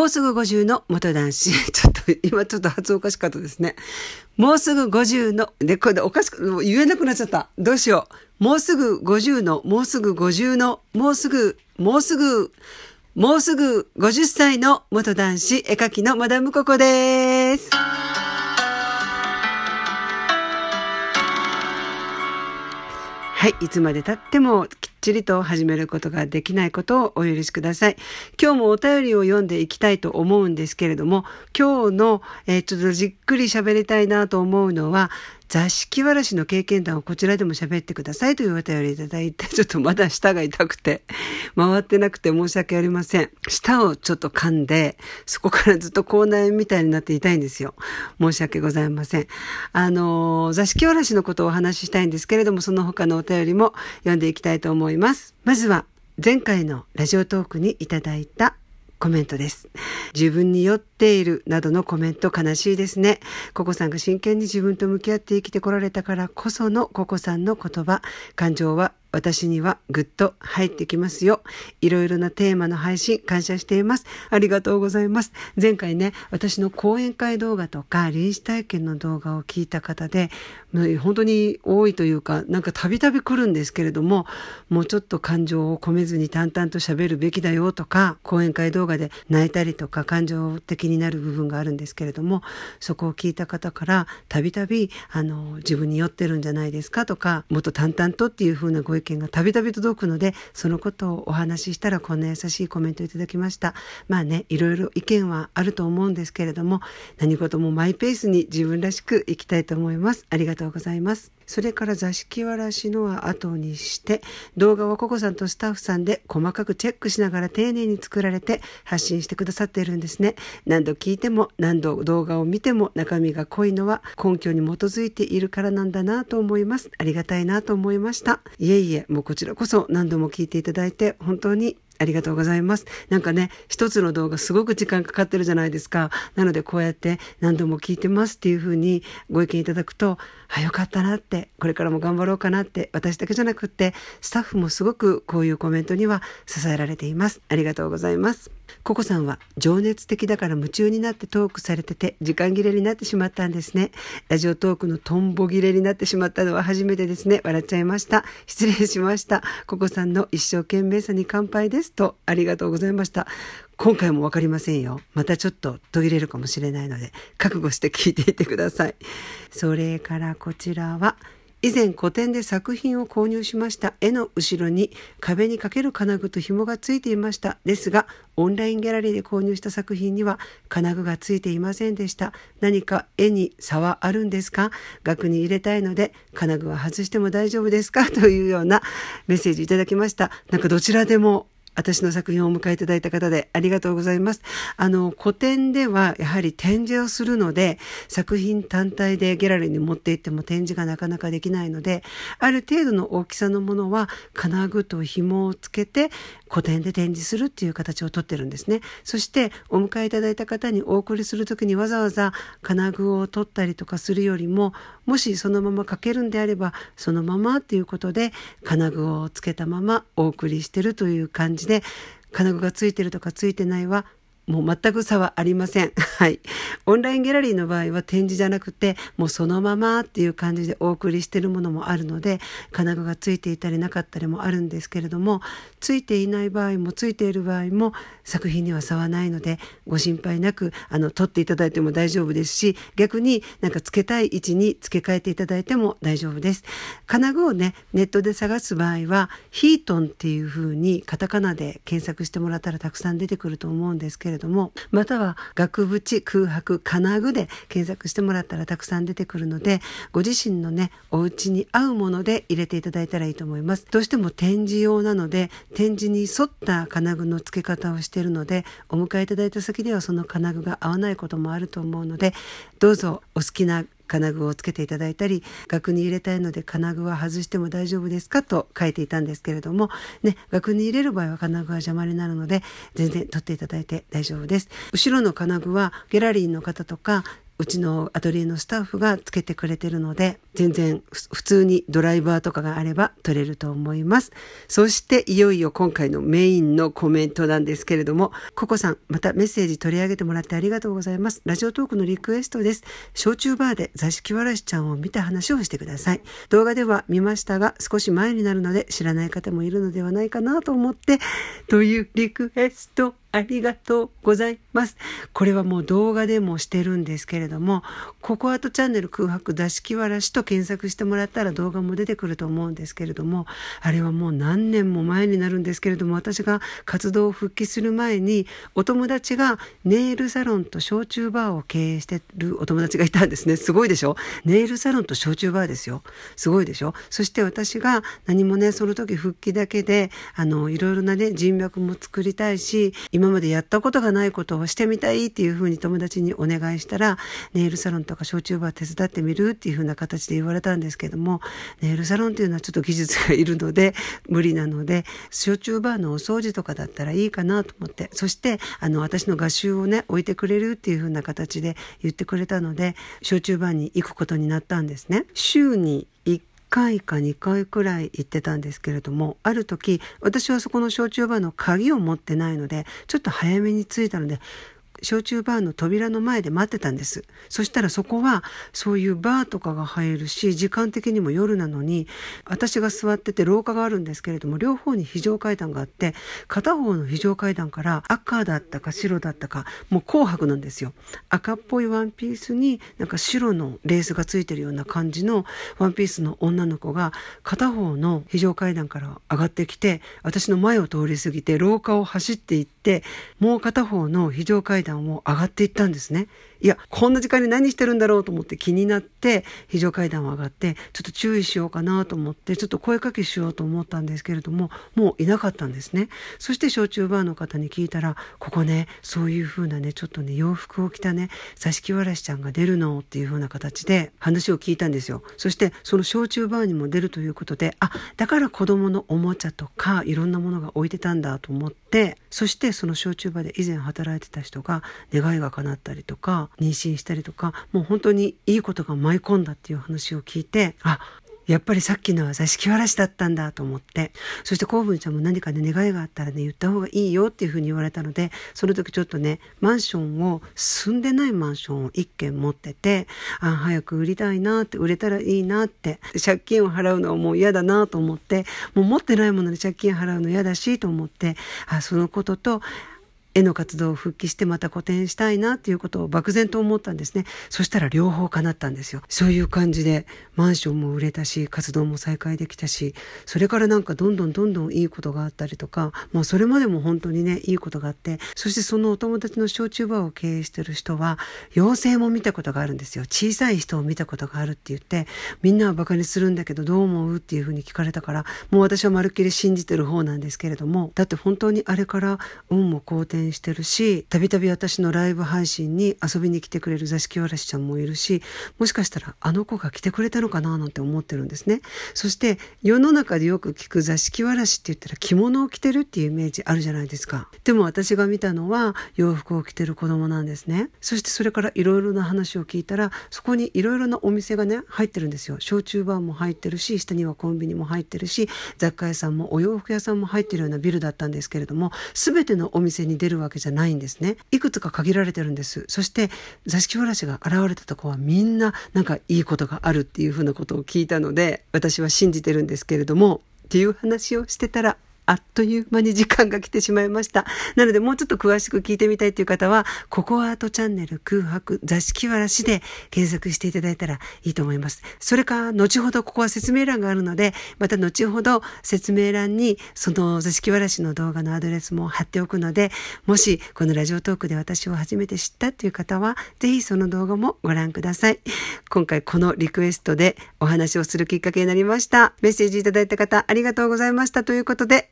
もうすぐ50の元男子。ちょっと、今ちょっと発音おかしかったですね。もうすぐ50の、で、これでおかしく、言えなくなっちゃった。どうしよう。もうすぐ50の、もうすぐ50の、もうすぐ、もうすぐ、もうすぐ50歳の元男子絵描きのマダムココです。はい、いつまで経ってもちりと始めることができないことをお許しください。今日もお便りを読んでいきたいと思うんですけれども、今日の、えー、ちょっとじっくり喋りたいなと思うのは、座敷わらしの経験談をこちらでも喋ってくださいというお便りいただいて、ちょっとまだ舌が痛くて、回ってなくて申し訳ありません。舌をちょっと噛んで、そこからずっと口内みたいになっていたいんですよ。申し訳ございません。あの、座敷わらしのことをお話ししたいんですけれども、その他のお便りも読んでいきたいと思います。まずは、前回のラジオトークにいただいたコメントです。自分に酔っているなどのコメント悲しいですね。ココさんが真剣に自分と向き合って生きてこられたからこそのココさんの言葉、感情は私にはぐっと入ってきますよ。いろいろなテーマの配信感謝しています。ありがとうございます。前回ね、私の講演会動画とか臨死体験の動画を聞いた方で、本当に多いというか、なんかたびたび来るんですけれども、もうちょっと感情を込めずに淡々と喋るべきだよとか、講演会動画で泣いたりとか感情的になる部分があるんですけれども、そこを聞いた方からたびたび、あの、自分に酔ってるんじゃないですかとか、もっと淡々とっていうふうなご意意見がたびたび届くので、そのことをお話ししたらこんな優しいコメントをいただきました。まあね、いろいろ意見はあると思うんですけれども、何事もマイペースに自分らしく生きたいと思います。ありがとうございます。それから座敷わらしのは後にして、動画はココさんとスタッフさんで細かくチェックしながら丁寧に作られて発信してくださっているんですね。何度聞いても何度動画を見ても中身が濃いのは根拠に基づいているからなんだなと思います。ありがたいなと思いました。いえいえ、もうこちらこそ何度も聞いていただいて本当にありがとうございます。なんかね、一つの動画すごく時間かかってるじゃないですか。なのでこうやって何度も聞いてますっていうふうにご意見いただくと、あ、よかったなって、これからも頑張ろうかなって、私だけじゃなくって、スタッフもすごくこういうコメントには支えられています。ありがとうございます。ココさんは情熱的だから夢中になってトークされてて時間切れになってしまったんですね。ラジオトークのトンボ切れになってしまったのは初めてですね。笑っちゃいました。失礼しました。ココさんの一生懸命さに乾杯ですとありがとうございました。今回もわかりませんよ。またちょっと途切れるかもしれないので覚悟して聞いていてください。それからこちらは以前個展で作品を購入しました絵の後ろに壁にかける金具と紐がついていましたですがオンラインギャラリーで購入した作品には金具がついていませんでした何か絵に差はあるんですか？額に入れたいので金具は外しても大丈夫ですか？というようなメッセージいただきましたなんかどちらでも私の作品をお迎えいただいた方でありがとうございます。あの、古典ではやはり展示をするので、作品単体でギャラリーに持って行っても展示がなかなかできないので、ある程度の大きさのものは金具と紐をつけて古典で展示するっていう形をとってるんですね。そしてお迎えいただいた方にお送りする時にわざわざ金具を取ったりとかするよりも、もしそのままかけるんであれば、そのままっていうことで金具をつけたままお送りしてるという感じで、金具がついてるとかついてないはもう全く差はありません。はい。オンラインギャラリーの場合は展示じゃなくて、もうそのままっていう感じでお送りしてるものもあるので、金具がついていたりなかったりもあるんですけれども、ついていない場合もついている場合も作品には差はないので、ご心配なく、あの、撮っていただいても大丈夫ですし、逆になんか付けたい位置に付け替えていただいても大丈夫です。金具をね、ネットで探す場合は、ヒートンっていう風にカタカナで検索してもらったらたくさん出てくると思うんですけれどどもまたは額縁空白金具で検索してもらったらたくさん出てくるのでご自身のねお家に合うもので入れていただいたらいいと思います。どうしても展示用なので展示に沿った金具の付け方をしているのでお迎えいただいた先ではその金具が合わないこともあると思うのでどうぞお好きな金具をつけていただいたり額に入れたいので金具は外しても大丈夫ですかと書いていたんですけれどもね額に入れる場合は金具は邪魔になるので全然取っていただいて大丈夫です。後ろの金具はギャラリーの方とかうちのアトリエのスタッフがつけてくれてるので、全然普通にドライバーとかがあれば撮れると思います。そしていよいよ今回のメインのコメントなんですけれども、ココさん、またメッセージ取り上げてもらってありがとうございます。ラジオトークのリクエストです。焼酎バーで座敷わらしちゃんを見た話をしてください。動画では見ましたが、少し前になるので知らない方もいるのではないかなと思って、というリクエストありがとうございます。これはもう動画でもしてるんですけれども、ココアートチャンネル空白出し木わらしと検索してもらったら動画も出てくると思うんですけれども、あれはもう何年も前になるんですけれども、私が活動を復帰する前に、お友達がネイルサロンと焼酎バーを経営してるお友達がいたんですね。すごいでしょ？ネイルサロンと焼酎バーですよ。すごいでしょ？そして私が何もね、その時復帰だけで、あの、いろいろなね、人脈も作りたいし、今までやったことがないことをしてみたいっていうふうに友達にお願いしたら、ネイルサロンとか焼酎バー手伝ってみるっていうふうな形で言われたんですけども、ネイルサロンっていうのはちょっと技術がいるので、無理なので、焼酎バーのお掃除とかだったらいいかなと思って、そして、あの、私の画集をね、置いてくれるっていうふうな形で言ってくれたので、焼酎バーに行くことになったんですね。週に1 1回か2回くらい行ってたんですけれども、ある時、私はそこの焼酎バーの鍵を持ってないので、ちょっと早めに着いたので、焼酎バーの扉の前で待ってたんです。そしたらそこはそういうバーとかが入るし、時間的にも夜なのに、私が座ってて廊下があるんですけれども、両方に非常階段があって、片方の非常階段から赤だったか白だったか、もう紅白なんですよ。赤っぽいワンピースになんか白のレースがついてるような感じのワンピースの女の子が片方の非常階段から上がってきて、私の前を通り過ぎて廊下を走っていって、もう片方の非常階段を上がっていったんですね。いや、こんな時間に何してるんだろうと思って気になって、非常階段を上がって、ちょっと注意しようかなと思って、ちょっと声かけしようと思ったんですけれども、もういなかったんですね。そして焼酎バーの方に聞いたら、ここね、そういう風なね、ちょっとね、洋服を着たね、座敷わらしちゃんが出るのっていう風な形で話を聞いたんですよ。そして、その焼酎バーにも出るということで、あ、だから子供のおもちゃとか、いろんなものが置いてたんだと思って、そしてその焼酎場で以前働いてた人が願いが叶ったりとか、妊娠したりとかもう本当にいいことが舞い込んだっていう話を聞いてあやっぱりさっきのは座敷わらしだったんだと思って、そしてコーブンちゃんも何かね、願いがあったらね、言った方がいいよっていうふうに言われたので、その時ちょっとね、マンションを、住んでないマンションを一軒持ってて、あ、早く売りたいなって、売れたらいいなって、借金を払うのはもう嫌だなと思って、もう持ってないもので借金払うの嫌だしと思って、あ、そのことと、絵の活動を復帰してまた個展したいなっていうことを漠然と思ったんですね。そしたら両方叶ったんですよ。そういう感じでマンションも売れたし、活動も再開できたし、それからなんかどんどんどんどんいいことがあったりとか、まあそれまでも本当にね、いいことがあって、そしてそのお友達の焼酎バーを経営してる人は、妖精も見たことがあるんですよ。小さい人を見たことがあるって言って、みんなは馬鹿にするんだけどどう思うっていうふうに聞かれたから、もう私はまるっきり信じてる方なんですけれども、だって本当にあれから運も好転してるしたびたび私のライブ配信に遊びに来てくれる座敷わらしちゃんもいるしもしかしたらあの子が来てくれたのかななんて思ってるんですね。そして世の中でよく聞く座敷わらしって言ったら着物を着てるっていうイメージあるじゃないですか。でも私が見たのは洋服を着てる子供なんですね。そしてそれからいろいろな話を聞いたらそこにいろいろなお店がね入ってるんですよ。焼酎バーも入ってるし下にはコンビニも入ってるし雑貨屋さんもお洋服屋さんも入ってるようなビルだったんですけれども全てのお店に出るわけじゃないんですね。いくつか限られてるんです。そして座敷わらしが現れたとこはみんななんかいいことがあるっていうふうなことを聞いたので私は信じてるんですけれどもっていう話をしてたらあっという間に時間が来てしまいました。なのでもうちょっと詳しく聞いてみたいという方は、ココアートチャンネル空白座敷わらしで検索していただいたらいいと思います。それか、後ほどここは説明欄があるので、また後ほど説明欄にその座敷わらしの動画のアドレスも貼っておくので、もしこのラジオトークで私を初めて知ったという方は、ぜひその動画もご覧ください。今回このリクエストでお話をするきっかけになりました。メッセージいただいた方ありがとうございましたということで、